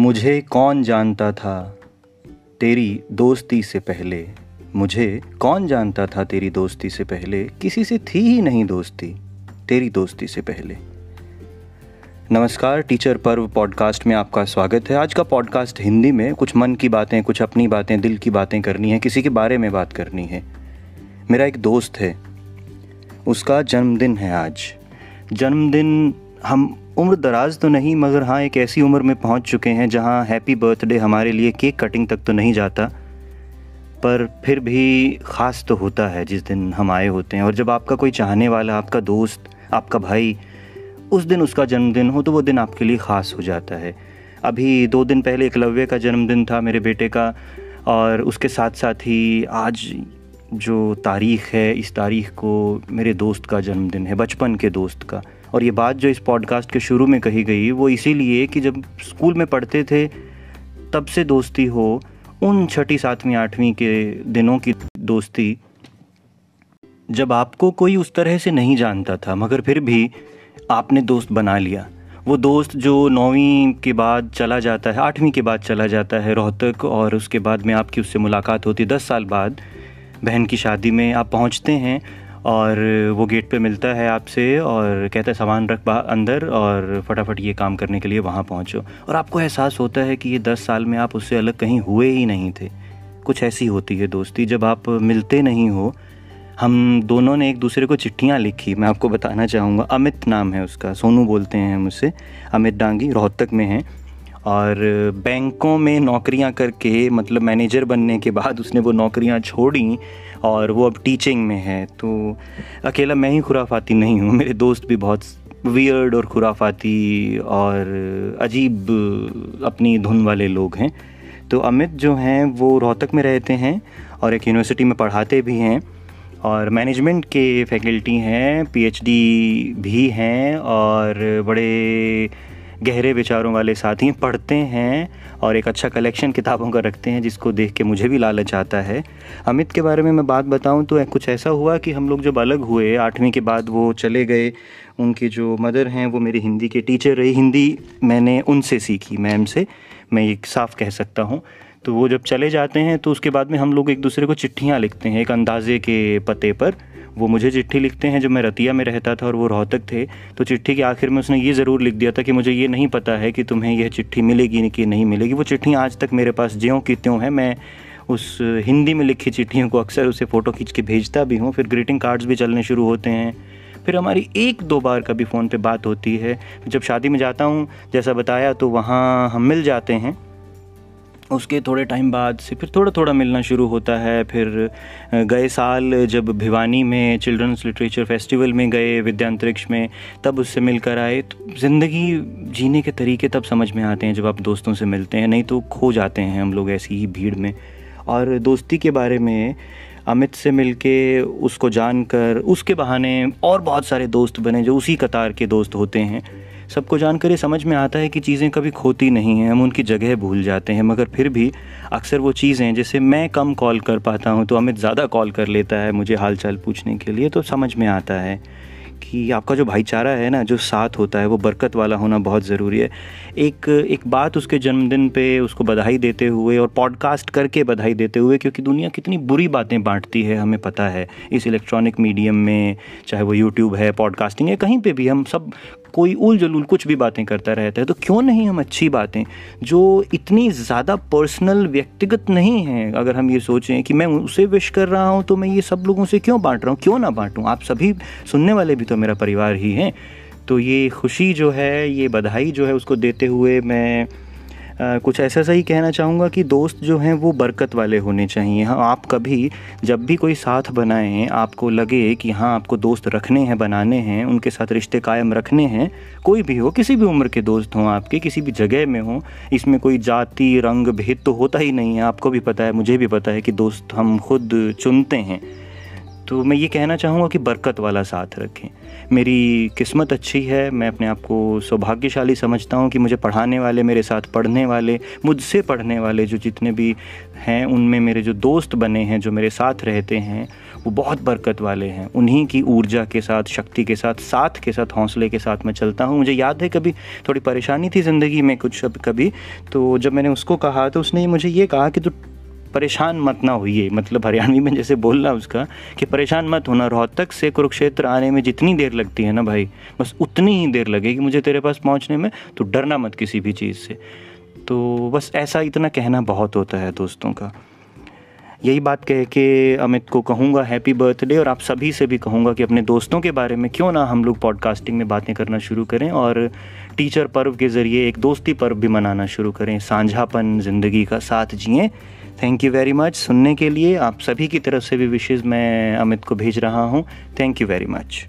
मुझे कौन जानता था तेरी दोस्ती से पहले? मुझे कौन जानता था तेरी दोस्ती से पहले? किसी से थी ही नहीं दोस्ती, तेरी दोस्ती से पहले। नमस्कार, टीचर पर्व पॉडकास्ट में आपका स्वागत है। आज का पॉडकास्ट हिंदी में कुछ मन की बातें, कुछ अपनी बातें, दिल की बातें करनी है, किसी के बारे में बात करनी है। मेरा एक दोस्त है, उसका जन्मदिन है आज। जन्मदिन हम उम्र दराज तो नहीं, मगर हाँ एक ऐसी उम्र में पहुँच चुके हैं जहाँ हैप्पी बर्थडे हमारे लिए केक कटिंग तक तो नहीं जाता, पर फिर भी ख़ास तो होता है जिस दिन हम आए होते हैं। और जब आपका कोई चाहने वाला, आपका दोस्त, आपका भाई उस दिन उसका जन्मदिन हो तो वो दिन आपके लिए ख़ास हो जाता है। अभी दो दिन पहले एकलव्य का जन्मदिन था मेरे बेटे का, और उसके साथ साथ ही आज जो तारीख़ है, इस तारीख़ को मेरे दोस्त का जन्मदिन है, बचपन के दोस्त का। और ये बात जो इस पॉडकास्ट के शुरू में कही गई, वो इसीलिए कि जब स्कूल में पढ़ते थे, तब से दोस्ती हो, उन छठी, सातवीं, आठवीं के दिनों की दोस्ती, जब आपको कोई उस तरह से नहीं जानता था, मगर फिर भी आपने दोस्त बना लिया। वो दोस्त जो नौवीं के बाद चला जाता है, आठवीं के बाद चला जाता है रोहतक, और उसके बाद में आपकी उससे मुलाकात होती है, दस साल बाद बहन की शादी में आप पहुँचते हैं और वो गेट पे मिलता है आपसे और कहता है, सामान रख अंदर और फटाफट ये काम करने के लिए वहाँ पहुँचो। और आपको एहसास होता है कि ये दस साल में आप उससे अलग कहीं हुए ही नहीं थे। कुछ ऐसी होती है दोस्ती, जब आप मिलते नहीं हो। हम दोनों ने एक दूसरे को चिट्ठियाँ लिखी, मैं आपको बताना चाहूँगा। अमित नाम है उसका, सोनू बोलते हैं मुझसे अमित डांगी रोहतक में हैं। और बैंकों में नौकरियाँ करके मतलब मैनेजर बनने के बाद उसने वो नौकरियाँ छोड़ी और वो अब टीचिंग में है। तो अकेला मैं ही खुराफाती नहीं हूँ, मेरे दोस्त भी बहुत वियर्ड और खुराफाती और अजीब अपनी धुन वाले लोग हैं। तो अमित जो हैं, वो रोहतक में रहते हैं और एक यूनिवर्सिटी में पढ़ाते भी हैं और मैनेजमेंट के फैकल्टी हैं पीएचडी भी हैं और बड़े गहरे विचारों वाले साथी हैं पढ़ते हैं और एक अच्छा कलेक्शन किताबों का रखते हैं, जिसको देख के मुझे भी लालच आता है। अमित के बारे में मैं बात बताऊँ तो कुछ ऐसा हुआ कि हम लोग जब अलग हुए, आठवीं के बाद वो चले गए, उनकी जो मदर हैं, वो मेरी हिंदी के टीचर रही। हिंदी मैंने उनसे सीखी मैम से, मैं एक साफ़ कह सकता हूँ। तो वो जब चले जाते हैं तो उसके बाद में हम लोग एक दूसरे को चिट्ठियाँ लिखते हैं, एक अंदाजे के पते पर। वो मुझे चिट्ठी लिखते हैं जब मैं रतिया में रहता था और वो रोहतक थे। तो चिट्ठी के आखिर में उसने ये ज़रूर लिख दिया था कि मुझे ये नहीं पता है कि तुम्हें यह चिट्ठी मिलेगी कि नहीं मिलेगी। वो चिट्ठी आज तक मेरे पास ज्यों की त्यों है। मैं उस हिंदी में लिखी चिट्ठियों को अक्सर उसे फ़ोटो खींच के भेजता भी हूँ। फिर ग्रीटिंग कार्ड्स भी चलने शुरू होते हैं। फिर हमारी एक दो बार कभी फ़ोन पे बात होती है। जब शादी में जाता हूँ, जैसा बताया तो वहाँ हम मिल जाते हैं। उसके थोड़े टाइम बाद से फिर थोड़ा थोड़ा मिलना शुरू होता है। फिर गए साल जब भिवानी में चिल्ड्रंस लिटरेचर फेस्टिवल में गए विद्यांतरिक्ष में, तब उससे मिलकर आए। तो ज़िंदगी जीने के तरीके तब समझ में आते हैं जब आप दोस्तों से मिलते हैं, नहीं तो खो जाते हैं हम लोग ऐसी ही भीड़ में। और दोस्ती के बारे में अमित से मिलके उसको जानकर, उसके बहाने और बहुत सारे दोस्त बने जो उसी कतार के दोस्त होते हैं। सबको जानकर ये समझ में आता है कि चीज़ें कभी खोती नहीं हैं, हम उनकी जगह भूल जाते हैं, मगर फिर भी अक्सर वो चीज़ें जैसे मैं कम कॉल कर पाता हूँ तो अमित ज़्यादा कॉल कर लेता है मुझे हाल चाल पूछने के लिए तो समझ में आता है कि आपका जो भाईचारा है ना, जो साथ होता है, वो बरकत वाला होना बहुत ज़रूरी है। एक एक बात उसके जन्मदिन पे उसको बधाई देते हुए और पॉडकास्ट करके बधाई देते हुए, क्योंकि दुनिया कितनी बुरी बातें बांटती है, हमें पता है, इस इलेक्ट्रॉनिक मीडियम में, चाहे वो यूट्यूब है, पॉडकास्टिंग है, कहीं पे भी हम सब कोई उल जलूल कुछ भी बातें करता रहता है तो क्यों नहीं हम अच्छी बातें, जो इतनी ज़्यादा पर्सनल, व्यक्तिगत नहीं है? अगर हम ये सोचें कि मैं उसे विश कर रहा हूँ तो मैं ये सब लोगों से क्यों बांट रहा हूँ? क्यों ना बांटूँ? आप सभी सुनने वाले भी तो मेरा परिवार ही हैं। तो ये खुशी जो है, ये बधाई जो है, उसको देते हुए मैं कुछ ऐसा सही कहना चाहूँगा कि दोस्त जो हैं वो बरकत वाले होने चाहिए। हाँ आप कभी जब भी कोई साथ बनाएँ, आपको लगे कि हाँ आपको दोस्त रखने हैं, बनाने हैं, उनके साथ रिश्ते कायम रखने हैं, कोई भी हो, किसी भी उम्र के दोस्त हों आपके, किसी भी जगह में हों, इसमें कोई जाति, रंग, भेद तो होता ही नहीं है। आपको भी पता है, मुझे भी पता है कि दोस्त हम खुद चुनते हैं। तो मैं ये कहना चाहूँगा कि बरकत वाला साथ रखें। मेरी किस्मत अच्छी है, मैं अपने आप को सौभाग्यशाली समझता हूँ कि मुझे पढ़ाने वाले, मेरे साथ पढ़ने वाले, मुझसे पढ़ने वाले जो जितने भी हैं, उनमें मेरे जो दोस्त बने हैं, जो मेरे साथ रहते हैं, वो बहुत बरकत वाले हैं। उन्हीं की ऊर्जा के साथ, शक्ति के साथ साथ के साथ, हौसले के साथ मैं चलता हूँ। मुझे याद है कभी थोड़ी परेशानी थी ज़िंदगी में कुछ, कभी तो जब मैंने उसको कहा तो उसने मुझे ये कहा कि तू परेशान मत ना होइए। मतलब हरियाणवी में जैसे बोलना उसका कि परेशान मत होना, रोहतक से कुरुक्षेत्र आने में जितनी देर लगती है ना भाई, बस उतनी ही देर लगेगी मुझे तेरे पास पहुँचने में तो डरना मत किसी भी चीज़ से। तो बस ऐसा इतना कहना बहुत होता है दोस्तों का। यही बात कह के अमित को कहूँगा हैप्पी बर्थडे और आप सभी से भी कहूँगा कि अपने दोस्तों के बारे में क्यों ना हम लोग पॉडकास्टिंग में बातें करना शुरू करें और टीचर पर्व के ज़रिए एक दोस्ती पर्व भी मनाना शुरू करें। साझापन, ज़िंदगी का साथ जिए। थैंक यू वेरी मच सुनने के लिए आप सभी की तरफ़ से भी विशेज़ मैं अमित को भेज रहा हूँ. Thank you very much